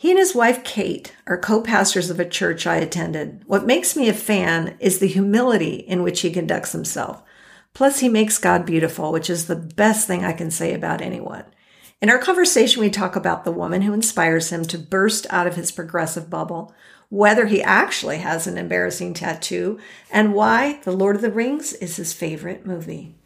He and his wife, Kate, are co pastors of a church I attended. What makes me a fan is the humility in which he conducts himself. Plus, he makes God beautiful, which is the best thing I can say about anyone. In our conversation, we talk about the woman who inspires him to burst out of his progressive bubble, whether he actually has an embarrassing tattoo, and why The Lord of the Rings is his favorite movie.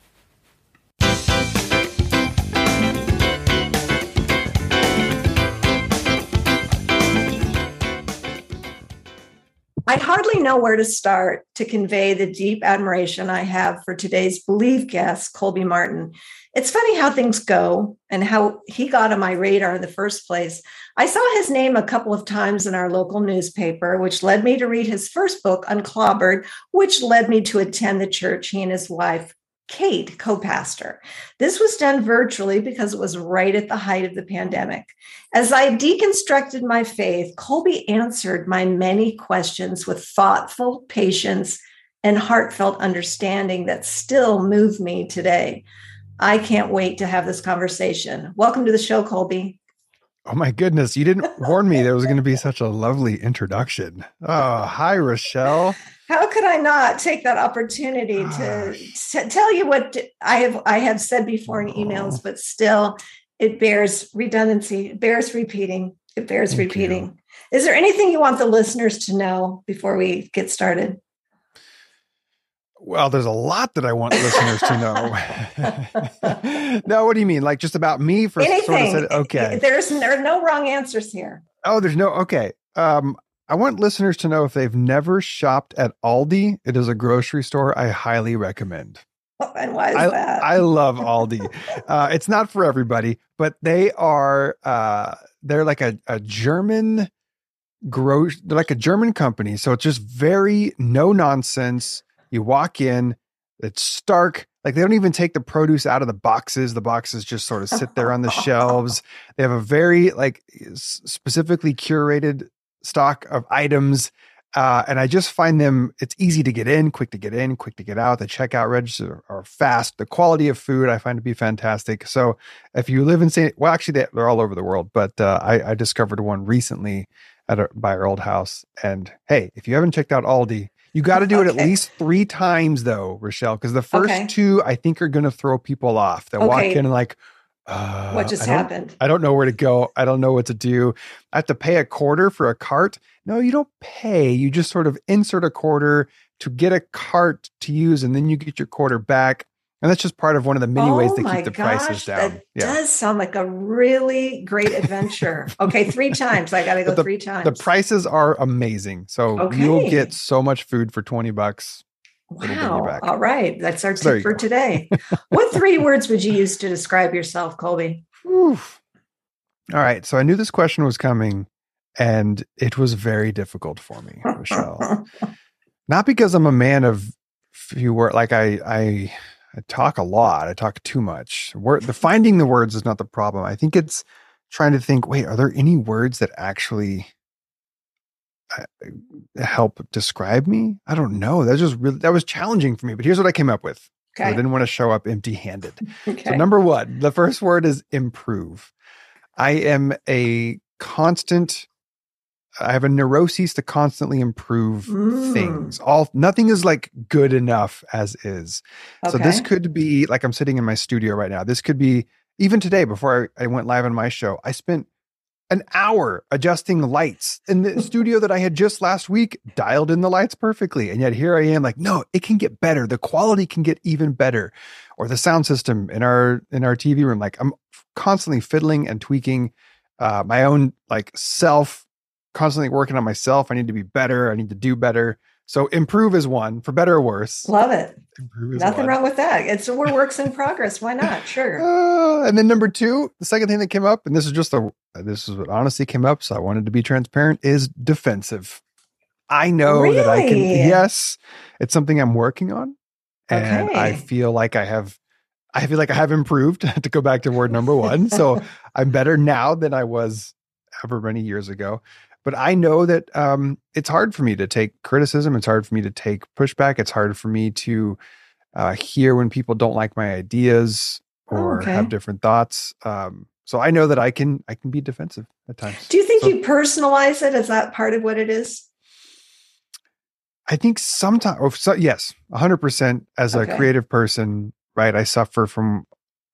I hardly know where to start to convey the deep admiration I have for today's Believe guest, Colby Martin. It's funny how things go and how he got on my radar in the first place. I saw his name a couple of times in our local newspaper, which led me to read his first book, Unclobbered, which led me to attend the church he and his wife Kate, co pastor. This was done virtually because it was right at the height of the pandemic. As I deconstructed my faith, Colby answered my many questions with thoughtful patience and heartfelt understanding that still move me today. I can't wait to have this conversation. Welcome to the show, Colby. Oh my goodness, you didn't warn me there was going to be such a lovely introduction. Oh, hi, Rochelle. How could I not take that opportunity to, to tell you what I have I have said before in emails, but still it bears redundancy, it bears repeating, it bears Thank repeating. You. Is there anything you want the listeners to know before we get started? Well, there's a lot that I want listeners to know. no, what do you mean? Like just about me for anything? Sort of said, okay. There's there are no wrong answers here. Oh, there's no okay. Um, I want listeners to know if they've never shopped at Aldi, it is a grocery store I highly recommend. And why is I, that? I love Aldi. uh, it's not for everybody, but they are uh, they're like a, a German gro they're like a German company. So it's just very no nonsense. You walk in, it's stark. Like they don't even take the produce out of the boxes. The boxes just sort of sit there on the shelves. They have a very like specifically curated stock of items. Uh, and I just find them, it's easy to get in, quick to get in, quick to get out. The checkout registers are fast. The quality of food I find to be fantastic. So if you live in St. Well, actually, they're all over the world, but uh, I, I, discovered one recently at a, by our old house. And hey, if you haven't checked out Aldi, you got to do okay. it at least three times though, Rochelle, because the first okay. two I think are going to throw people off. They okay. walk in and like, uh, what just I happened? I don't know where to go. I don't know what to do. I have to pay a quarter for a cart. No, you don't pay. You just sort of insert a quarter to get a cart to use, and then you get your quarter back. And that's just part of one of the many oh ways they keep the gosh, prices down. That yeah. does sound like a really great adventure. okay, three times. I got to go the, three times. The prices are amazing. So okay. you'll get so much food for 20 bucks. Wow. All right. That's our tip for go. today. what three words would you use to describe yourself, Colby? Oof. All right. So I knew this question was coming and it was very difficult for me, Michelle. Not because I'm a man of few words, like I, I, I talk a lot. I talk too much. Word, the finding the words is not the problem. I think it's trying to think. Wait, are there any words that actually Uh, help describe me? I don't know. That just really that was challenging for me. But here's what I came up with. Okay. I didn't want to show up empty-handed. Okay. So number one, the first word is improve. I am a constant. I have a neuroses to constantly improve things. All nothing is like good enough as is. Okay. So this could be like I'm sitting in my studio right now. This could be even today before I, I went live on my show. I spent an hour adjusting lights in the studio that I had just last week, dialed in the lights perfectly. And yet here I am like, no, it can get better. The quality can get even better. Or the sound system in our in our TV room. Like I'm constantly fiddling and tweaking uh, my own like self, constantly working on myself. I need to be better. I need to do better. So improve is one, for better or worse. Love it. Nothing one. wrong with that. It's we're works in progress. Why not? Sure. Uh, and then number two, the second thing that came up, and this is just a this is what honestly came up, so I wanted to be transparent, is defensive. I know that I can. Yes, it's something I'm working on, and I feel like I have. I feel like I have improved to go back to word number one. So I'm better now than I was ever many years ago. But I know that um, it's hard for me to take criticism. It's hard for me to take pushback. It's hard for me to uh, hear when people don't like my ideas Oh, or okay. have different thoughts. Um, so I know that I can I can be defensive at times. Do you think So- you personalize it? Is that part of what it is? I think sometimes, oh, so, yes, 100% as a creative person, right? I suffer from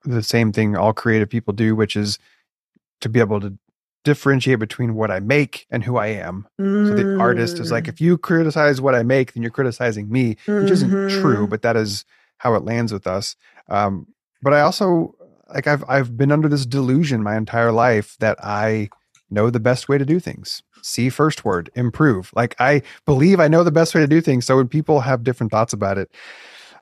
the same thing all creative people do, which is to be able to differentiate between what I make and who I am. So the artist is Mm. like, if you criticize what I make, then you're criticizing me, which isn't true, Mhm. but that is how it lands with us. Um, but I also like I've I've been under this delusion my entire life that I know the best way to do things. See first word, improve. Like I believe I know the best way to do things. So when people have different thoughts about it,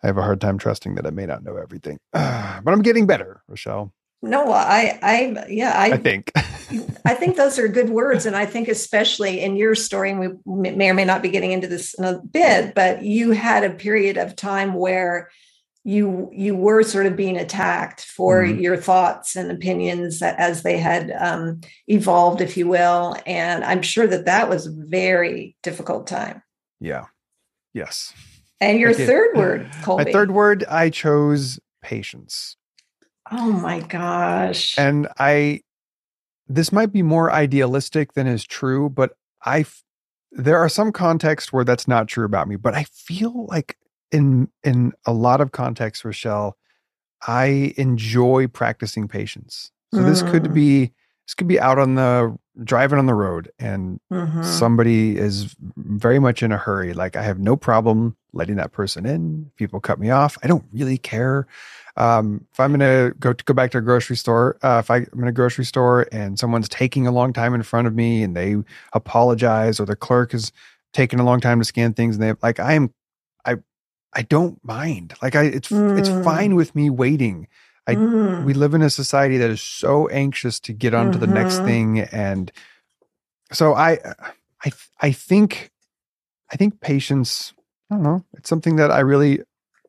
I have a hard time trusting that I may not know everything. but I'm getting better, Rochelle. No, I, I, yeah, I, I, think. I think those are good words, and I think especially in your story, and we may or may not be getting into this in a bit, but you had a period of time where you you were sort of being attacked for Mhm. your thoughts and opinions as they had um, evolved, if you will, and I'm sure that that was a very difficult time. yeah. Yes. And your third word, Colby. My third word, I chose patience. Oh my gosh. And I, this might be more idealistic than is true, but I, there are some contexts where that's not true about me, but I feel like in, in a lot of contexts, Rochelle, I enjoy practicing patience. So this could Mm. be, this could be out on the driving on the road and Mhm. somebody is very much in a hurry. Like I have no problem letting that person in. People cut me off. I don't really care. Um, if I'm gonna go to go back to a grocery store, uh, if I, I'm in a grocery store and someone's taking a long time in front of me and they apologize, or the clerk is taking a long time to scan things, and they like I am, I, I don't mind. Like I, it's it's Mm. fine with me waiting. I- Mm. we live in a society that is so anxious to get on to the next Mhm. thing and so i i i think i think patience i don't know it's something that i really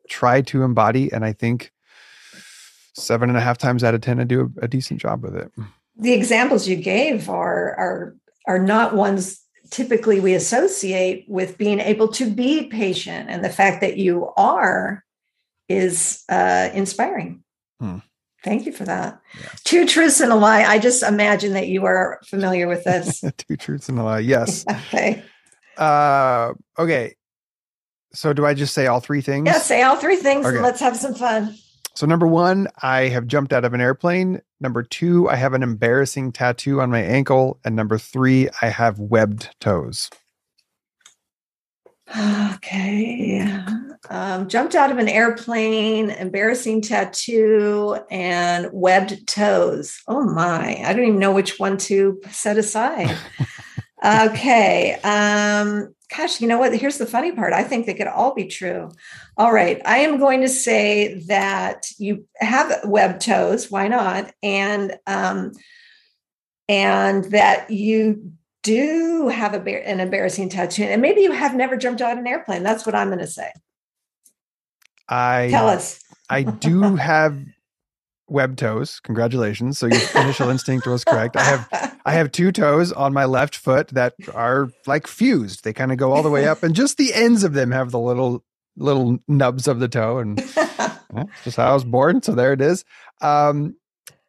try to embody and i think seven and a half times out of ten i do a, a decent job with it. The examples you gave are are are not ones typically we associate with being able to be patient. And the fact that you are is uh, inspiring. Hmm. thank you for that. Yeah. two truths and a lie. I just imagine that you are familiar with this. Two truths and a lie. Yes. Okay. Uh okay. So do i just say all three things? Yeah say all three things Okay. and let's have some fun So number one, I have jumped out of an airplane. Number two, I have an embarrassing tattoo on my ankle. And number three, I have webbed toes. Okay. Um, jumped out of an airplane, embarrassing tattoo, and webbed toes. Oh my, I don't even know which one to set aside. okay. Um, gosh, you know what? Here's the funny part. I think they could all be true. All right. I am going to say that you have webbed toes. Why not? And um, and that you do have a, an embarrassing tattoo, and maybe you have never jumped out of an airplane. That's what I'm going to say. I Tell us. I do have web toes. Congratulations. So your initial instinct was correct. I have I have two toes on my left foot that are like fused. They kind of go all the way up, and just the ends of them have the little little nubs of the toe. And well, it's just how I was born. So there it is. Um,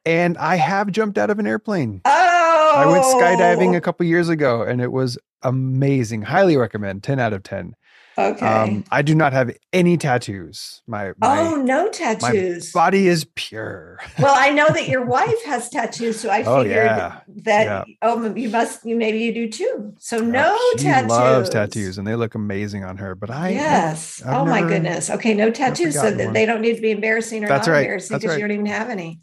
and I have jumped out of an airplane. oh, I went skydiving a couple years ago, and it was amazing. Highly recommend. Ten out of ten. Okay. Um, I do not have any tattoos. My my oh, no tattoos. body is pure. well, I know that your wife has tattoos, so I Oh, figured yeah. that Yeah. oh, you must, you maybe you do too. So no she tattoos. loves tattoos, and they look amazing on her. But I yes. I've oh my goodness. Okay, no tattoos, so that they don't need to be embarrassing or That's not right. embarrassing because right. you don't even have any.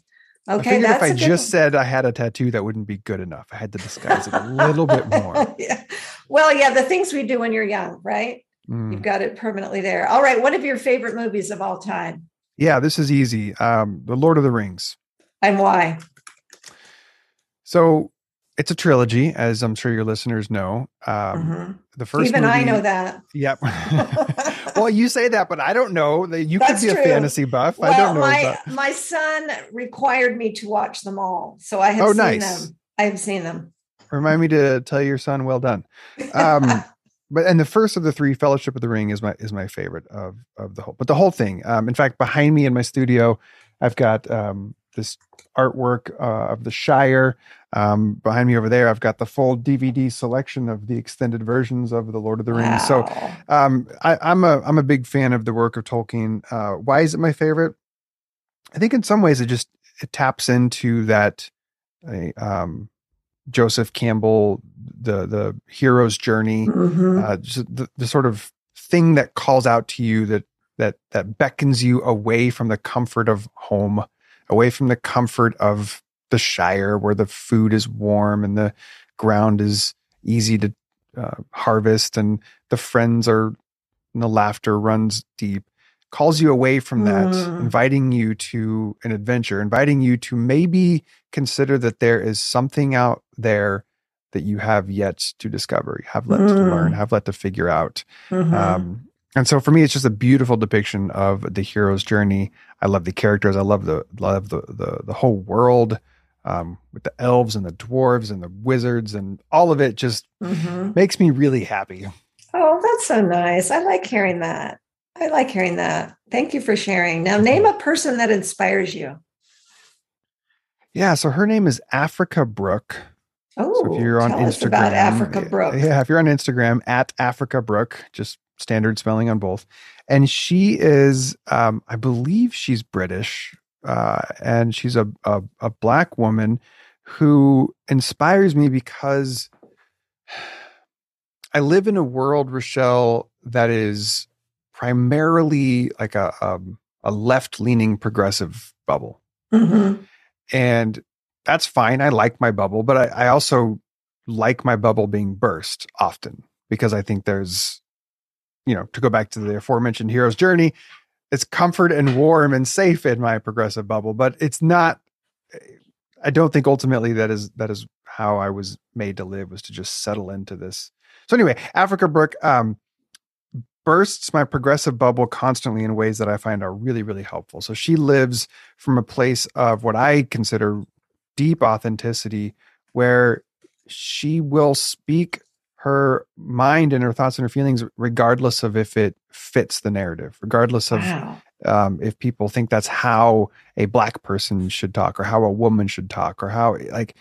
Okay, that's if I just one. said I had a tattoo, that wouldn't be good enough. I had to disguise it a little bit more. yeah. Well, yeah, the things we do when you're young, right? Mm. You've got it permanently there. All right. One of your favorite movies of all time? Yeah, this is easy. Um, the Lord of the Rings. And why? So it's a trilogy, as I'm sure your listeners know. Um, mm-hmm. The first, even movie, I know that. Yep. well, you say that, but I don't know that you That's could be true. a fantasy buff. Well, I don't know. My my son required me to watch them all, so I have oh, seen nice. them. I have seen them. Remind me to tell your son, well done. Um, but and the first of the three, Fellowship of the Ring, is my is my favorite of of the whole. But the whole thing. Um, in fact, behind me in my studio, I've got um, this artwork uh, of the Shire. Um, behind me over there, I've got the full DVD selection of the extended versions of the Lord of the Rings. Wow. So um, I, am a I'm a big fan of the work of Tolkien. Uh, why is it my favorite? I think in some ways it just it taps into that um, Joseph Campbell, the the hero's journey, mm-hmm. uh, the, the sort of thing that calls out to you that that that beckons you away from the comfort of home, away from the comfort of the Shire where the food is warm and the ground is easy to uh, harvest and the friends are and the laughter runs deep calls you away from that mm. inviting you to an adventure inviting you to maybe consider that there is something out there that you have yet to discover have left mm. to learn mm. have left to figure out mm-hmm. um, and so for me it's just a beautiful depiction of the hero's journey i love the characters i love the love the the, the whole world um, with the elves and the dwarves and the wizards and all of it just mm-hmm. makes me really happy. Oh, that's so nice. I like hearing that. I like hearing that. Thank you for sharing. Now, name a person that inspires you. Yeah, so her name is Africa Brooke. Oh, so if you're on Instagram, about Africa Brooke. Yeah, if you're on Instagram at Africa Brooke, just standard spelling on both. And she is, um, I believe she's British uh, and she's a, a, a black woman who inspires me because I live in a world, Rochelle, that is primarily like a a, um, a left leaning progressive bubble, mm-hmm. and that's fine. I like my bubble, but I, I also like my bubble being burst often because I think there's, you know, to go back to the aforementioned hero's journey, it's comfort and warm and safe in my progressive bubble, but it's not. I don't think ultimately that is that is how I was made to live was to just settle into this. So anyway, Africa Brooke, um, bursts my progressive bubble constantly in ways that I find are really really helpful. So she lives from a place of what I consider deep authenticity, where she will speak her mind and her thoughts and her feelings, regardless of if it fits the narrative, regardless of wow. um, if people think that's how a black person should talk or how a woman should talk or how like.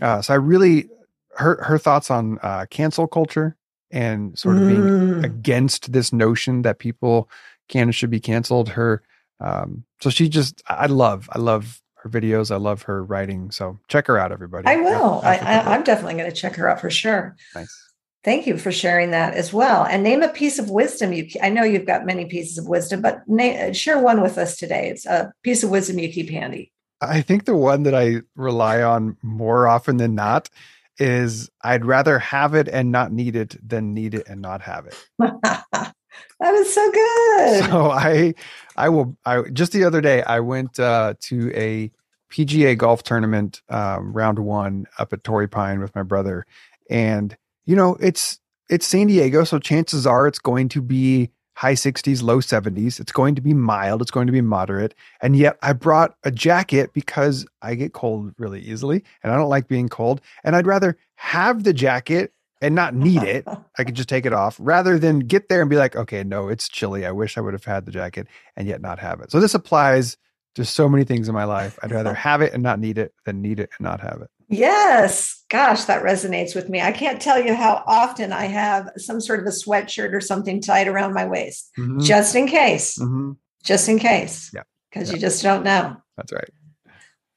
Uh, so I really her her thoughts on uh, cancel culture and sort of mm. being against this notion that people can and should be canceled. Her um, so she just I love I love her videos. I love her writing. So check her out, everybody. I will. I, I, I'm definitely going to check her out for sure. Nice. Thank you for sharing that as well. And name a piece of wisdom you. I know you've got many pieces of wisdom, but name, share one with us today. It's a piece of wisdom you keep handy. I think the one that I rely on more often than not is I'd rather have it and not need it than need it and not have it. that is so good. So I, I will. I just the other day I went uh, to a PGA golf tournament um, round one up at Torrey Pine with my brother, and you know, it's it's San Diego, so chances are it's going to be high 60s, low 70s. It's going to be mild, it's going to be moderate. And yet I brought a jacket because I get cold really easily and I don't like being cold. And I'd rather have the jacket and not need it. I could just take it off rather than get there and be like, okay, no, it's chilly. I wish I would have had the jacket and yet not have it. So this applies to so many things in my life. I'd rather have it and not need it than need it and not have it. Yes. Gosh, that resonates with me. I can't tell you how often I have some sort of a sweatshirt or something tied around my waist, mm-hmm. just in case. Mm-hmm. Just in case. Yeah. Because yeah. you just don't know. That's right.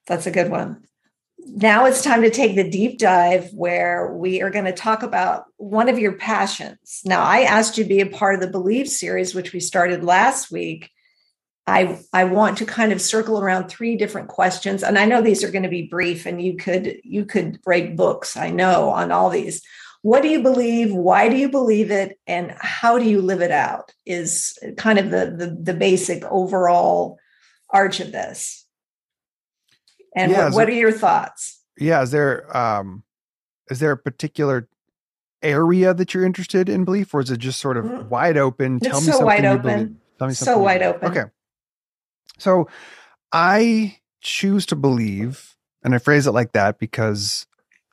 That's a good one. Now it's time to take the deep dive where we are going to talk about one of your passions. Now, I asked you to be a part of the Believe series, which we started last week. I I want to kind of circle around three different questions and I know these are going to be brief and you could you could write books I know on all these. what do you believe why do you believe it and how do you live it out is kind of the the, the basic overall arch of this. And yeah, what, what are your thoughts? Yeah is there um is there a particular area that you're interested in belief or is it just sort of mm. wide open? Tell it's me so something wide open. tell me something so wide open. Okay so i choose to believe and i phrase it like that because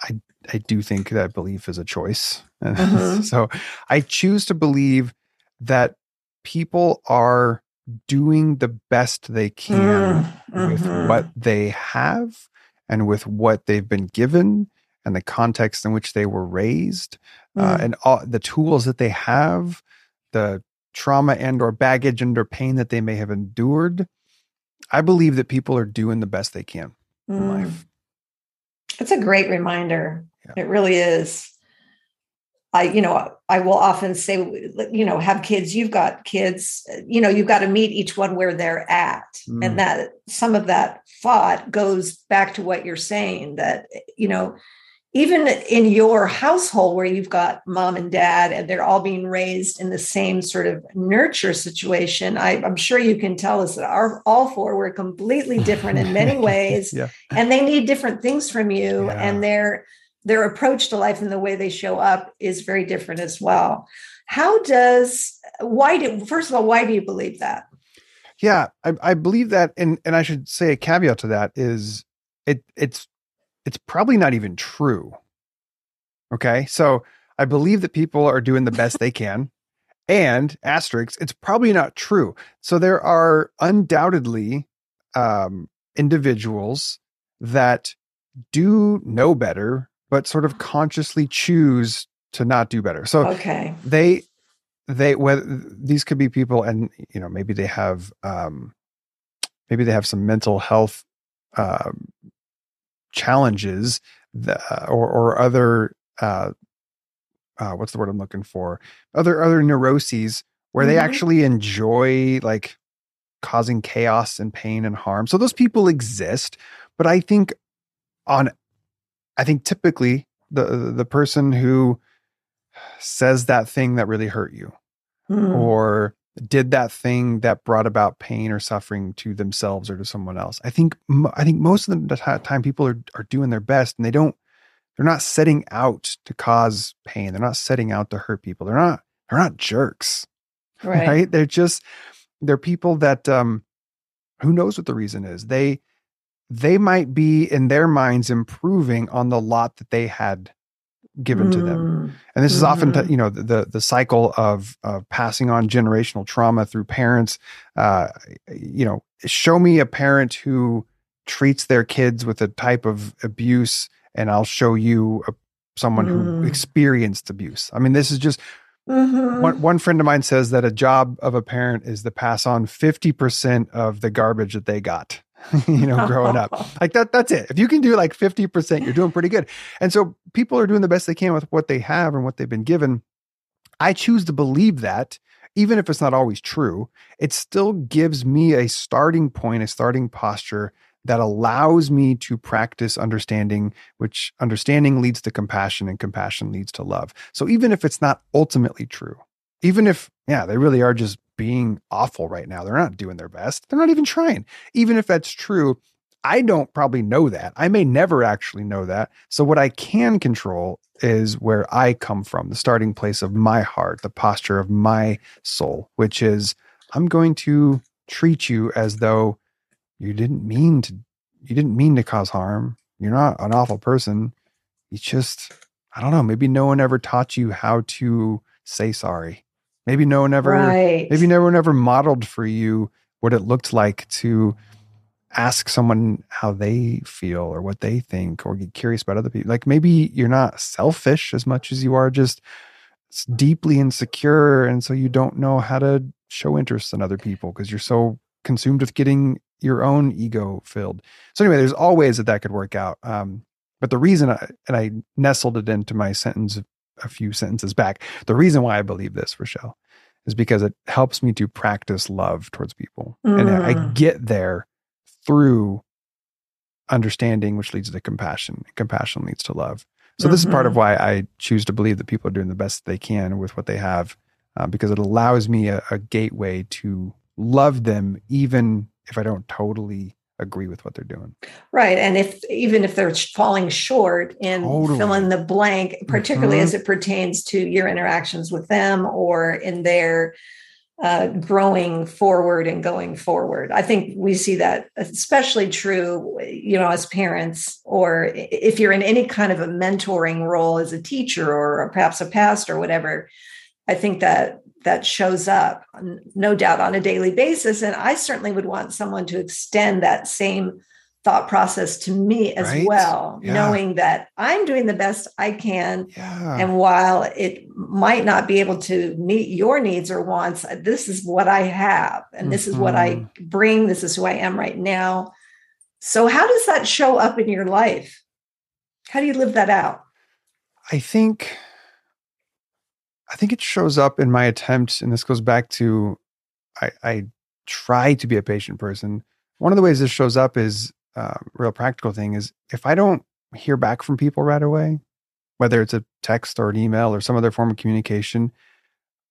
i i do think that belief is a choice mm-hmm. so i choose to believe that people are doing the best they can mm-hmm. with what they have and with what they've been given and the context in which they were raised uh, mm. uh, and all the tools that they have the trauma and or baggage and or pain that they may have endured i believe that people are doing the best they can mm. in life it's a great reminder yeah. it really is I, you know, I will often say, you know, have kids, you've got kids, you know, you've got to meet each one where they're at. Mm. And that some of that thought goes back to what you're saying that, you know, even in your household where you've got mom and dad and they're all being raised in the same sort of nurture situation I, am sure you can tell us that our all four were completely different in many ways yeah. and they need different things from you yeah. and their their approach to life and the way they show up is very different as well how does why do first of all why do you believe that yeah i, I believe that and and i should say a caveat to that is it it's it's probably not even true. Okay. So I believe that people are doing the best they can. And asterisks, it's probably not true. So there are undoubtedly um, individuals that do know better, but sort of consciously choose to not do better. So okay. they they whether these could be people and you know maybe they have um maybe they have some mental health um challenges the, or, or other uh, uh, what's the word I'm looking for? Other other neuroses where mm-hmm. they actually enjoy like causing chaos and pain and harm. So those people exist, but I think on I think typically the the person who says that thing that really hurt you mm. or did that thing that brought about pain or suffering to themselves or to someone else. I think I think most of the time people are are doing their best and they don't they're not setting out to cause pain. They're not setting out to hurt people. They're not they're not jerks. Right. right? They're just they're people that um who knows what the reason is. They they might be in their minds improving on the lot that they had given mm. to them. Mm. And this is often, mm-hmm. you know, the the cycle of of passing on generational trauma through parents. Uh, you know, show me a parent who treats their kids with a type of abuse, and I'll show you a, someone mm. who experienced abuse. I mean, this is just. Mm-hmm. One, one friend of mine says that a job of a parent is to pass on 50% of the garbage that they got. you know, growing up. Like that, that's it. If you can do like 50%, you're doing pretty good. And so people are doing the best they can with what they have and what they've been given. I choose to believe that, even if it's not always true, it still gives me a starting point, a starting posture that allows me to practice understanding, which understanding leads to compassion and compassion leads to love. So even if it's not ultimately true, even if, yeah, they really are just being awful right now. They're not doing their best. They're not even trying. Even if that's true, I don't probably know that. I may never actually know that. So, what I can control is where I come from, the starting place of my heart, the posture of my soul, which is I'm going to treat you as though you didn't mean to, you didn't mean to cause harm. You're not an awful person. You just, I don't know, maybe no one ever taught you how to say sorry. Maybe no one ever, right. maybe no one ever modeled for you what it looked like to ask someone how they feel or what they think or get curious about other people. Like maybe you're not selfish as much as you are just deeply insecure. And so you don't know how to show interest in other people because you're so consumed with getting your own ego filled. So anyway, there's all ways that that could work out. Um, but the reason I, and I nestled it into my sentence a few sentences back. The reason why I believe this, Rochelle, is because it helps me to practice love towards people. Mm. And I mm. get there through understanding, which leads to compassion. Compassion leads to love. So this is part of Mhm. why I choose to believe that people are doing the best they can with what they have, uh, because it allows me a, a gateway to love them, even if I don't totally agree with what they're doing. Right. And if even if they're falling short in Totally. fill in the blank, particularly Mhm. as it pertains to your interactions with them or in their uh, growing forward and going forward. I think we see that especially true, you know, as parents, or if you're in any kind of a mentoring role as a teacher or perhaps a pastor or whatever. I think that that shows up, no doubt, on a daily basis. And I certainly would want someone to extend that same thought process to me as Right? well, Yeah. knowing that I'm doing the best I can. Yeah. And while it might not be able to meet your needs or wants, this is what I have, and this is what I Mm-hmm. bring. This is who I am right now. So, how does that show up in your life? How do you live that out? I think I think it shows up in my attempt, and this goes back to I, I try to be a patient person. One of the ways this shows up is uh, real practical thing is if I don't hear back from people right away, whether it's a text or an email or some other form of communication,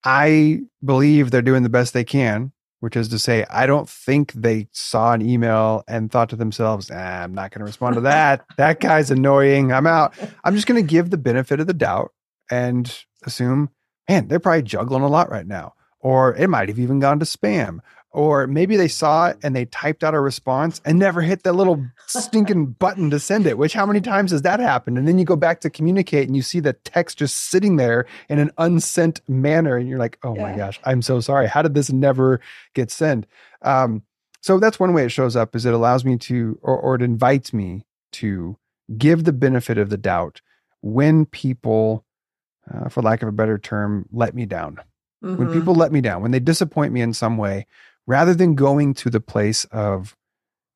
I believe they're doing the best they can, which is to say, I don't think they saw an email and thought to themselves, ah, I'm not going to respond to that. that guy's annoying. I'm out. I'm just going to give the benefit of the doubt and assume, man, they're probably juggling a lot right now. Or it might have even gone to spam. Or maybe they saw it and they typed out a response and never hit that little stinking button to send it, which how many times has that happened? And then you go back to communicate and you see the text just sitting there in an unsent manner. And you're like, oh my Yeah. gosh, I'm so sorry. How did this never get sent? Um, so that's one way it shows up is it allows me to, or, or it invites me to give the benefit of the doubt when people, uh, for lack of a better term, let me down when Mhm. people let me down, when they disappoint me in some way, rather than going to the place of,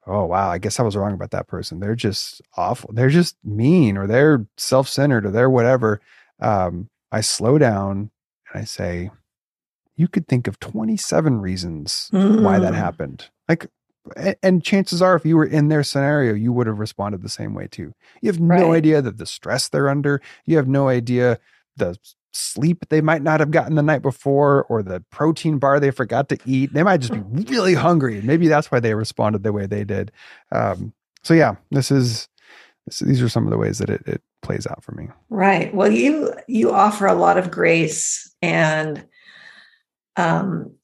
oh, wow, I guess I was wrong about that person. They're just awful. They're just mean or they're self centered or they're whatever. Um, I slow down and I say, you could think of 27 reasons why that Mm. happened. Like, and chances are, if you were in their scenario, you would have responded the same way too. You have no Right. idea that the stress they're under. You have no idea the sleep they might not have gotten the night before or the protein bar they forgot to eat. They might just be really hungry. Maybe that's why they responded the way they did. Um, so yeah, this is, this, these are some of the ways that it, it plays out for me. Right. Well, you you offer a lot of grace and um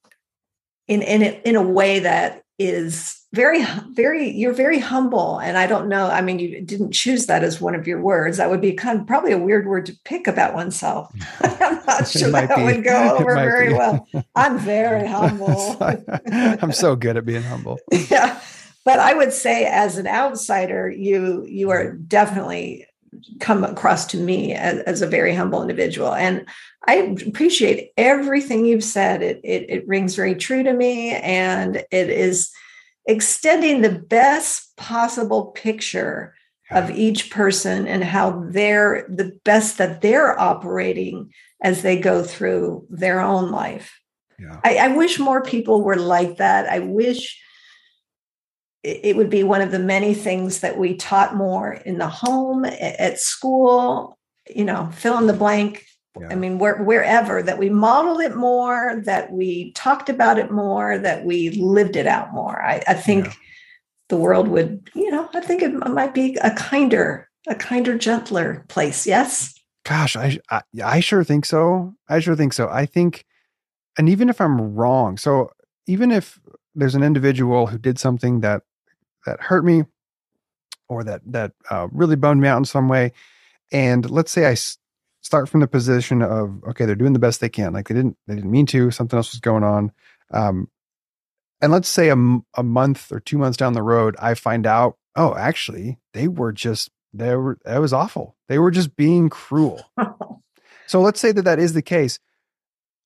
in in a, in a way that is very very you're very humble and I don't know I mean you didn't choose that as one of your words that would be kind of probably a weird word to pick about oneself I'm not sure that be. would go over very be. well I'm very humble I'm so good at being humble. yeah but i would say as an outsider you you are definitely come across to me as, as a very humble individual and i appreciate everything you've said it, it it rings very true to me and it is extending the best possible picture of each person and how they're the best that they're operating as they go through their own life Yeah. I, I wish more people were like that. I wish it would be one of the many things that we taught more in the home, at school, you know, fill in the blank. Yeah. I mean, where, wherever that we modeled it more, that we talked about it more, that we lived it out more. I, I think Yeah. the world would, you know, I think it might be a kinder, a kinder, gentler place. Yes. Gosh, I, I I sure think so. I sure think so. I think, and even if I'm wrong, so even if there's an individual who did something that that hurt me, or that that uh, really bummed me out in some way, and let's say I s- start from the position of okay, they're doing the best they can, like they didn't they didn't mean to, something else was going on, um, and let's say a, m- a month or two months down the road, I find out, oh, actually, they were just they were that was awful. They were just being cruel. So let's say that that is the case.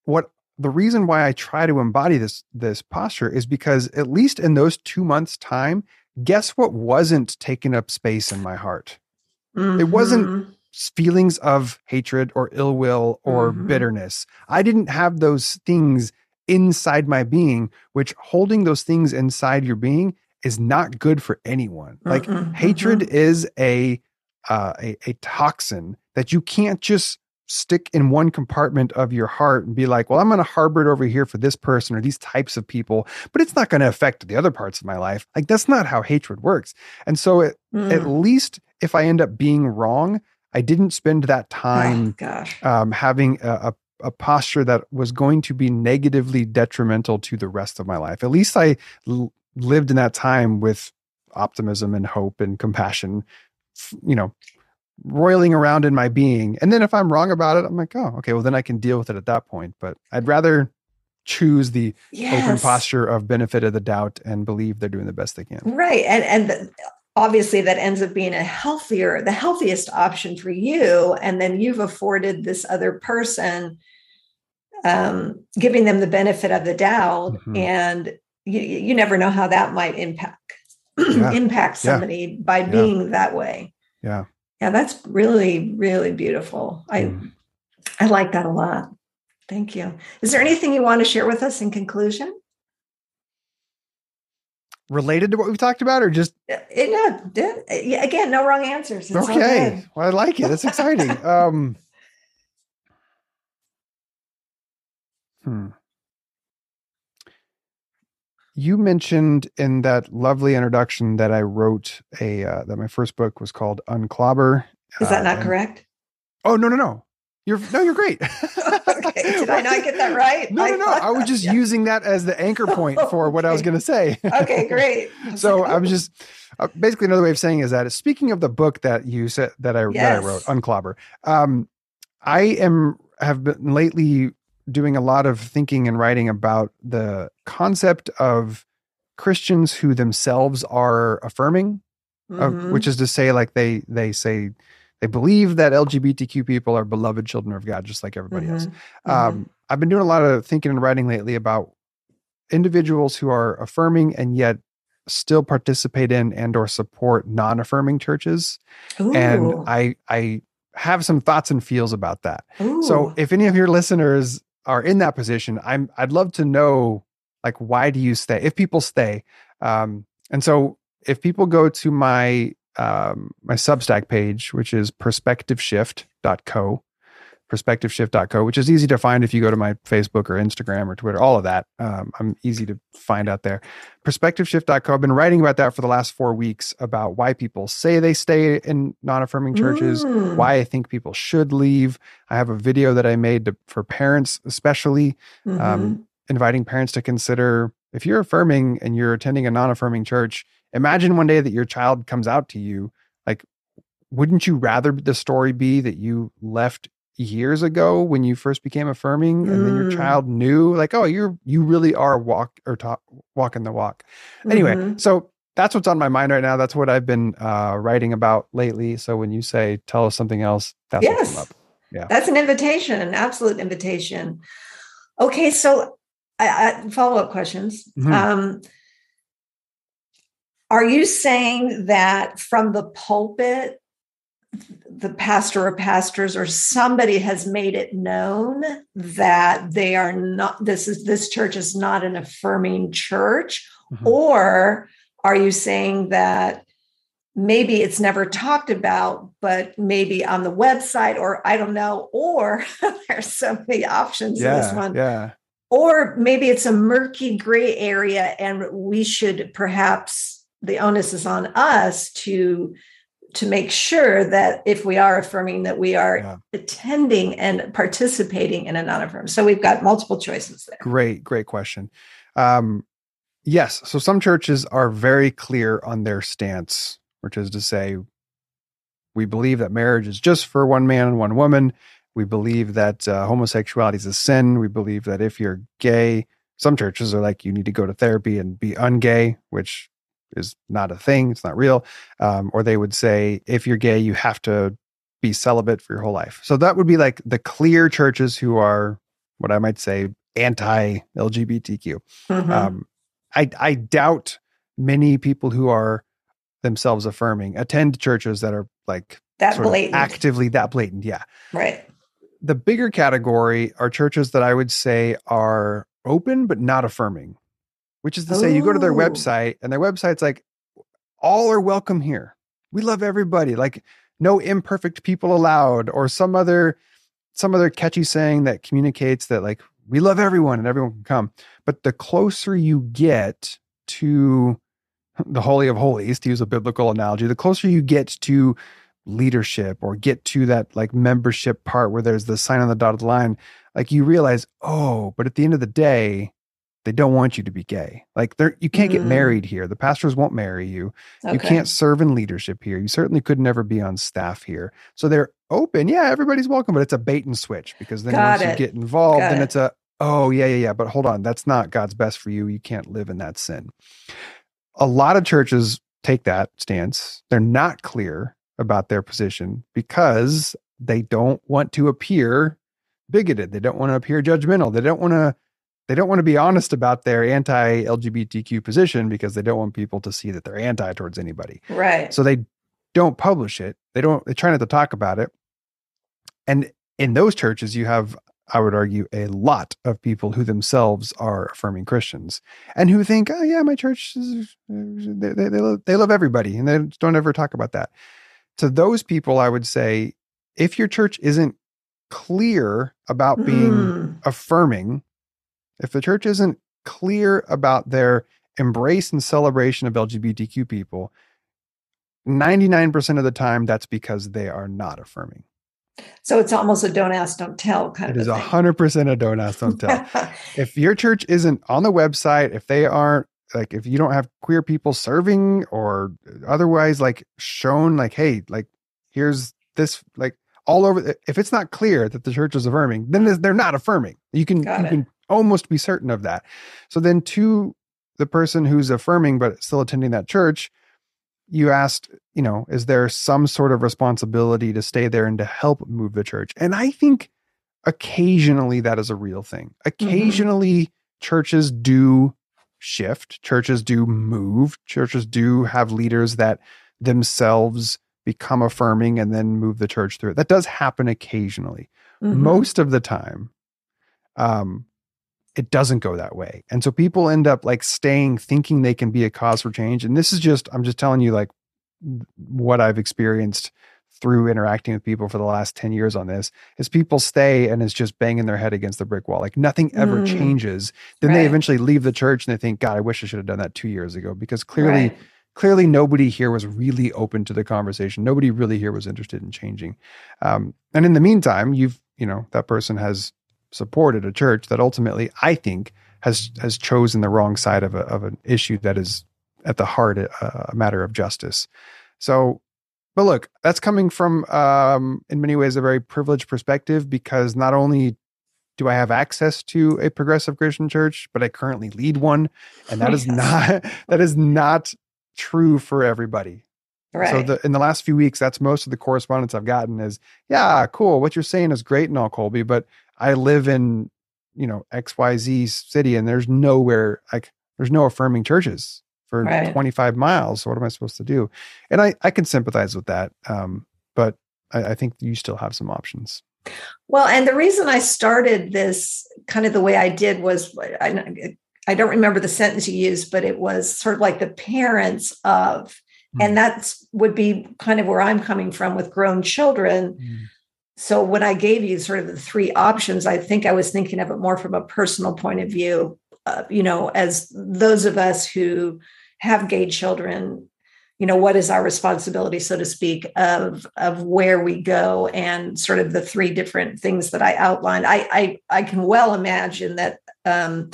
What the reason why I try to embody this this posture is because at least in those 2 months time, guess what wasn't taking up space in my heart? It wasn't- Mhm. Feelings of hatred or ill will or Mhm. bitterness. I didn't have those things inside my being, which holding those things inside your being is not good for anyone. Like Mm-mm, hatred is a uh, a, a toxin that you can't just stick in one compartment of your heart and be like, well, I'm going to harbor it over here for this person or these types of people, but it's not going to affect the other parts of my life. Like that's not how hatred works. And so it, mm. at least if I end up being wrong, I didn't spend that time oh, um, having a, a, a, posture that was going to be negatively detrimental to the rest of my life. At least I l- lived in that time with optimism and hope and compassion, you know, roiling around in my being. And then if I'm wrong about it, I'm like, oh, okay, well, then I can deal with it at that point. But I'd rather choose the yes. open posture of benefit of the doubt and believe they're doing the best they can. Right. And, and the, obviously that ends up being a healthier, the healthiest option for you. And then you've afforded this other person, um, giving them the benefit of the doubt. Mm-hmm. And you, you never know how that might impact. Yeah. impact somebody yeah. by being yeah. that way. Yeah yeah that's really really beautiful. I mm. i like that a lot. Thank you. Is there anything you want to share with us in conclusion? Related to what we've talked about or just uh, yeah, yeah again no wrong answers. It's okay. well i like it. It's exciting. Um hmm you mentioned in that lovely introduction that I wrote a uh, that my first book was called Unclobber. Is that uh, not and, correct? Oh no no no. You're no, you're great. okay, did I not get that right? No, no, no. I was just yeah. using that as the anchor point for what okay. I was going to say. okay, great. so I was just uh, basically another way of saying is that speaking of the book that you said that I yes. that I wrote, Unclobber. Um, I am have been lately doing a lot of thinking and writing about the concept of Christians who themselves are affirming, mm-hmm. which is to say, like they they say they believe that LGBTQ people are beloved children of God, just like everybody mm-hmm. else. Mm-hmm. Um, I've been doing a lot of thinking and writing lately about individuals who are affirming and yet still participate in and or support non-affirming churches Ooh. and i i have some thoughts and feels about that Ooh. so if any of your listeners are in that position, I'm I'd love to know like why do you stay? If people stay, um, and so if people go to my um, my Substack page, which is perspectiveshift.co, perspectiveshift.co, which is easy to find if you go to my Facebook or Instagram or Twitter, all of that. Um, I'm easy to find out there. Perspectiveshift.co. I've been writing about that for the last four weeks about why people say they stay in non affirming churches, mm. why I think people should leave. I have a video that I made to, for parents, especially um, mm-hmm. um, inviting parents to consider if you're affirming and you're attending a non affirming church, imagine one day that your child comes out to you like wouldn't you rather the story be that you left years ago when you first became affirming and then your mm. child knew like oh you're you really are walk or talk walking the walk. Anyway mm-hmm. so that's what's on my mind right now. That's what i've been uh, writing about lately. So when you say tell us something else that's yes. yeah. That's an invitation an absolute invitation. Okay so I, I, follow-up questions. Mm-hmm. um, are you saying that from the pulpit the pastor or pastors or somebody has made it known that they are not this is this church is not an affirming church? Mm-hmm. or are you saying that maybe it's never talked about but maybe on the website or i don't know or there's so many options yeah, in this one. yeah. Or maybe it's a murky gray area and we should perhaps the onus is on us to to make sure that if we are affirming that we are yeah. attending and participating in a non-affirm. So we've got multiple choices there. Great great question. Um, yes so some churches are very clear on their stance which is to say we believe that marriage is just for one man and one woman. We believe that uh, homosexuality is a sin. We believe that if you're gay some churches are like you need to go to therapy and be ungay which is not a thing, it's not real. Um, or they would say, if you're gay, you have to be celibate for your whole life. So that would be like the clear churches who are what I might say anti LGBTQ. Mm-hmm. Um, I, I doubt many people who are themselves affirming attend churches that are like that blatant. actively that blatant. Yeah. Right. The bigger category are churches that I would say are open but not affirming which is to say, you go to their oh. website and their website's like, all are welcome here. We love everybody. Like no imperfect people allowed or some other some other catchy saying that communicates that like we love everyone and everyone can come but the closer you get to the holy of holies to use a biblical analogy the closer you get to leadership or get to that like membership part where there's the sign on the dotted line like you realize oh but at the end of the day they don't want you to be gay. Like there, you can't mm. get married here. The pastors won't marry you. Okay. You can't serve in leadership here. You certainly could never be on staff here. So they're open. Yeah, everybody's welcome, but it's a bait and switch because then Got once it. you get involved, Got then it. it's a oh yeah yeah yeah. But hold on, that's not God's best for you. You can't live in that sin. A lot of churches take that stance. They're not clear about their position because they don't want to appear bigoted. They don't want to appear judgmental. They don't want to they don't want to be honest about their anti-LGBTQ position because they don't want people to see that they're anti towards anybody. Right. So they don't publish it. They don't they try not to talk about it. And in those churches you have I would argue a lot of people who themselves are affirming Christians and who think, "Oh yeah, my church is they they, they, love, they love everybody." And they don't ever talk about that. To those people I would say if your church isn't clear about being mm. affirming if the church isn't clear about their embrace and celebration of LGBTQ people, 99% of the time, that's because they are not affirming. So it's almost a don't ask, don't tell kind it of. It is hundred percent a don't ask, don't tell. if your church isn't on the website, if they aren't like, if you don't have queer people serving or otherwise like shown, like, hey, like here's this, like all over. If it's not clear that the church is affirming, then they're not affirming. You can Got you it. can almost be certain of that. So then to the person who's affirming but still attending that church, you asked, you know, is there some sort of responsibility to stay there and to help move the church? And I think occasionally that is a real thing. Mm-hmm. Occasionally mm-hmm. churches do shift, churches do move, churches do have leaders that themselves become affirming and then move the church through it. That does happen occasionally. Mm-hmm. Most of the time, um, it doesn't go that way. And so people end up like staying thinking they can be a cause for change. And this is just, I'm just telling you like what I've experienced through interacting with people for the last 10 years on this is people stay and it's just banging their head against the brick wall. Like nothing ever mm. changes. Then right. they eventually leave the church and they think, God, I wish I should have done that two years ago because clearly, right. clearly nobody here was really open to the conversation. Nobody really here was interested in changing. Um, and in the meantime, you've, you know, that person has supported a church that ultimately I think has has chosen the wrong side of a, of an issue that is at the heart a, uh, a matter of justice. So, but look, that's coming from um, in many ways a very privileged perspective because not only do I have access to a progressive Christian church, but I currently lead one, and that is not that is not true for everybody. Right. So the, in the last few weeks, that's most of the correspondence I've gotten is, yeah, cool. What you're saying is great and all, Colby, but I live in, you know, XYZ city and there's nowhere like there's no affirming churches for right. 25 miles. So what am I supposed to do? And I, I can sympathize with that. Um, but I, I think you still have some options. Well, and the reason I started this kind of the way I did was I, I don't remember the sentence you used, but it was sort of like the parents of, mm. and that's would be kind of where I'm coming from with grown children. Mm so when I gave you sort of the three options, I think I was thinking of it more from a personal point of view. Uh, you know, as those of us who have gay children, you know, what is our responsibility, so to speak, of of where we go and sort of the three different things that I outlined. I I, I can well imagine that um,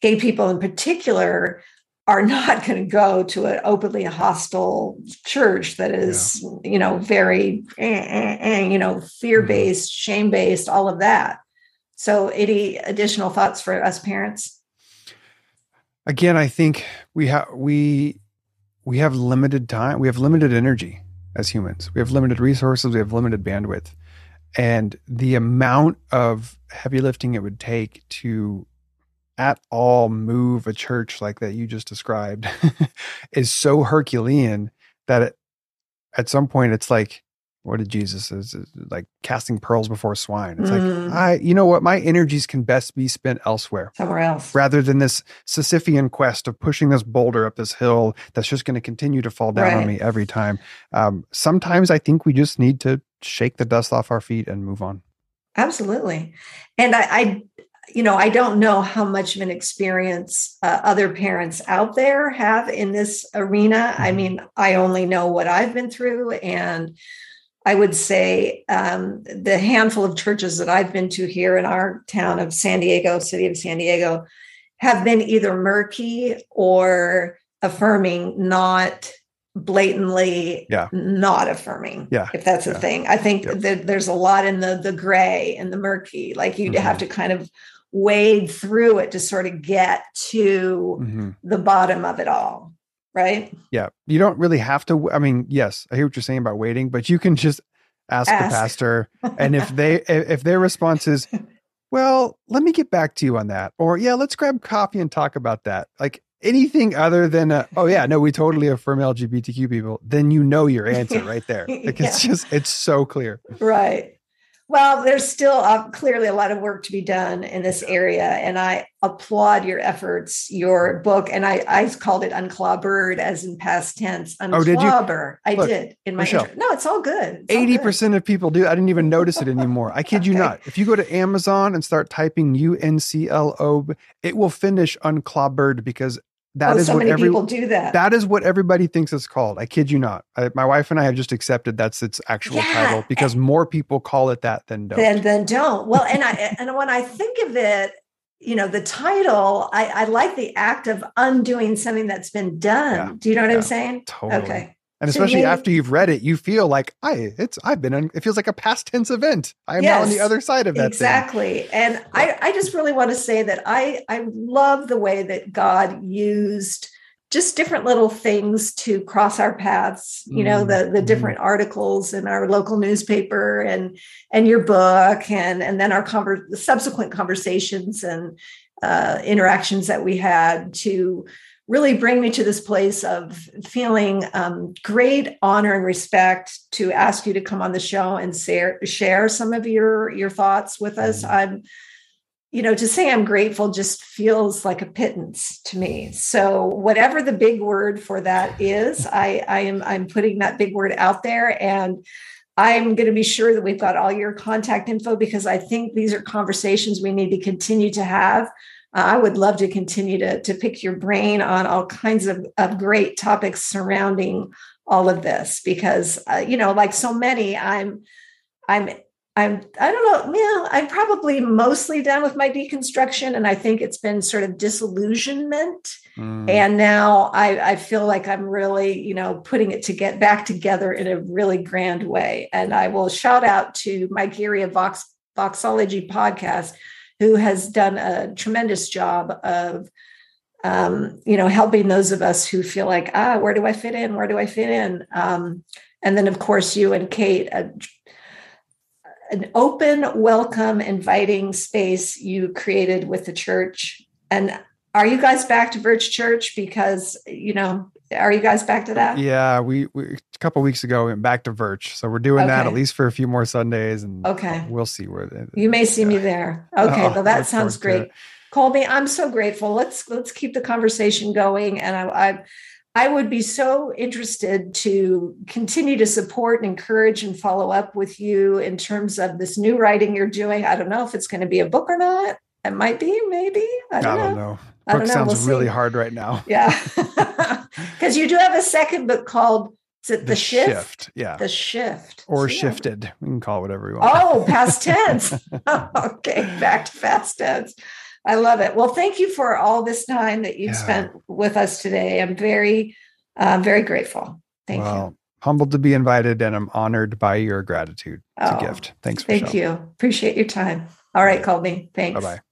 gay people in particular are not going to go to an openly hostile church that is yeah. you know very eh, eh, eh, you know fear based mm-hmm. shame based all of that so any additional thoughts for us parents again i think we have we we have limited time we have limited energy as humans we have limited resources we have limited bandwidth and the amount of heavy lifting it would take to at all move a church like that you just described is so Herculean that it, at some point it's like, what did Jesus is like casting pearls before swine. It's Mm. like I, you know what, my energies can best be spent elsewhere Somewhere else. rather than this Sisyphean quest of pushing this boulder up this hill that's just going to continue to fall down on me every time. Um, sometimes I think we just need to shake the dust off our feet and move on. Absolutely. And I, I, you know, I don't know how much of an experience uh, other parents out there have in this arena. I Mhm. mean, I only know what I've been through. And I would say um, the handful of churches that I've been to here in our town of San Diego, city of San Diego, have been either murky or affirming, not blatantly Yeah. not affirming Yeah. if that's a Yeah. thing i think that there's a lot in the the gray and the murky like you'd Mhm. have to kind of wade through it to sort of get to Mhm. the bottom of it all right Yeah. You don't really have to. I mean, yes, I hear what you're saying about waiting, but you can just ask, Ask. the pastor. And if they, if their response is, well, let me get back to you on that, or yeah, let's grab coffee and talk about that. Like anything other than, a, oh yeah, no, we totally affirm LGBTQ people, then you know your answer right there. Like it's just, it's so clear. right well there's still uh, clearly a lot of work to be done in this area and i applaud your efforts your book and i i called it unclobbered as in past tense Oh, did you? i Look, did in my Michelle, intro. no it's all good Eighty percent of people do. I didn't even notice it anymore. I kid you not. If you go to Amazon and start typing U N C L O, it will finish unclobbered because that oh, is so what many every people do that that is what everybody thinks it's called. I kid you not. I, my wife and I have just accepted that's its actual Yeah, title because more people call it that than don't. then then don't well and i and when i think of it you know the title i i like the act of undoing something that's been done Yeah, do you know what yeah, i'm saying totally. okay And especially me- after you've read it, you feel like I it's I've been on, it feels like a past tense event. I am now on the other side of that thing. exactly and i i just really want to say that i i love the way that god used just different little things to cross our paths you know Mm, the the mhm. different articles in our local newspaper and and your book and and then our conver- subsequent conversations and uh, interactions that we had to really bring me to this place of feeling um, great honor and respect to ask you to come on the show and share share some of your your thoughts with us. Mhm. I'm, you know, to say I'm grateful just feels like a pittance to me. So whatever the big word for that is, I I am I'm putting that big word out there and. I'm going to be sure that we've got all your contact info because I think these are conversations we need to continue to have. Uh, I would love to continue to, to pick your brain on all kinds of, of great topics surrounding all of this because, uh, you know, like so many, I'm, I'm, I'm, I don't know, yeah, I'm probably mostly done with my deconstruction. And I think it's been sort of disillusionment. Mm. And now I, I feel like I'm really, you know, putting it to get back together in a really grand way. And I will shout out to Mike Erre of Vox, Voxology podcast, who has done a tremendous job of, um, you know, helping those of us who feel like, ah, where do I fit in? Where do I fit in? Um, and then, of course, you and Kate, a, an open, welcome, inviting space you created with the church. And are you guys back to Birch Church? Because, you know, are you guys back to that? Yeah, we, we a couple weeks ago we went back to Virch, so we're doing that at least for a few more Sundays, and Okay. we'll see where You may see me there. Oh, okay, Oh, well, that sounds great. Colby, I'm so grateful. Let's let's keep the conversation going. And I, I I would be so interested to continue to support and encourage and follow up with you in terms of this new writing you're doing. I don't know if it's going to be a book or not. It might be, maybe. I I don't, don't know. know. I Book don't know. sounds We'll really see. hard right now. Yeah. Because you do have a second book called is it the, shift? yeah, The shift. or See, shifted. We can call it whatever we want. Oh, past tense. okay, back to past tense. I love it. Well, thank you for all this time that you've Yeah. spent with us today. I'm very, uh, very grateful. Thank well, humbled to be invited, and I'm honored by your gratitude. It's Oh, a gift. Thanks. you. Thank you. Appreciate your time. All right, Colby. Thanks. Bye bye. Bye.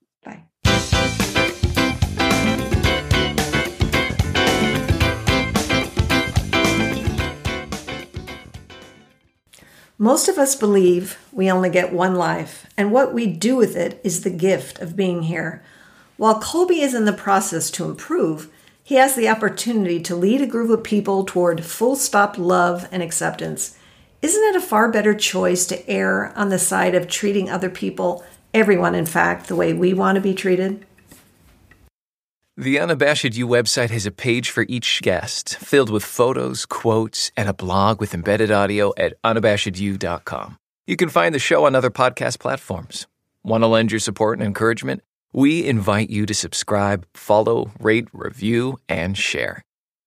Most of us believe we only get one life, and what we do with it is the gift of being here. While Colby is in the process to improve, he has the opportunity to lead a group of people toward full stop love and acceptance. isn't it a far better choice to err on the side of treating other people, everyone in fact, the way we want to be treated? The Unabashed You website has a page for each guest, filled with photos, quotes, and a blog with embedded audio at unabashedyou.com. You can find the show on other podcast platforms. Want to lend your support and encouragement? We invite you to subscribe, follow, rate, review, and share.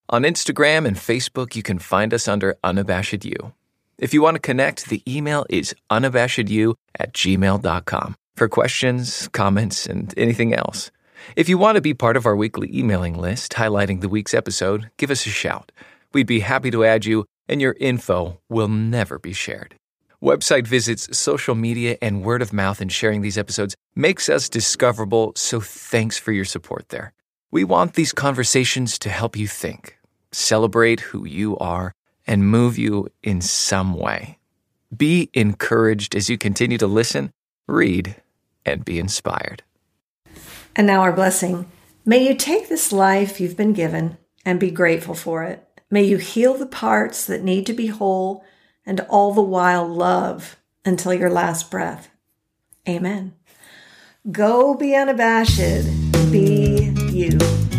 On Instagram and Facebook, you can find us under Unabashed You. If you want to connect, the email is unabashedyou at gmail.com for questions, comments, and anything else. If you want to be part of our weekly emailing list highlighting the week's episode, give us a shout. We'd be happy to add you, and your info will never be shared. Website visits, social media, and word of mouth in sharing these episodes makes us discoverable, so thanks for your support there. We want these conversations to help you think, celebrate who you are, and move you in some way. Be encouraged as you continue to listen, read, and be inspired. And now our blessing. May you take this life you've been given and be grateful for it. May you heal the parts that need to be whole and all the while love until your last breath. Amen. Go be unabashed. Be you.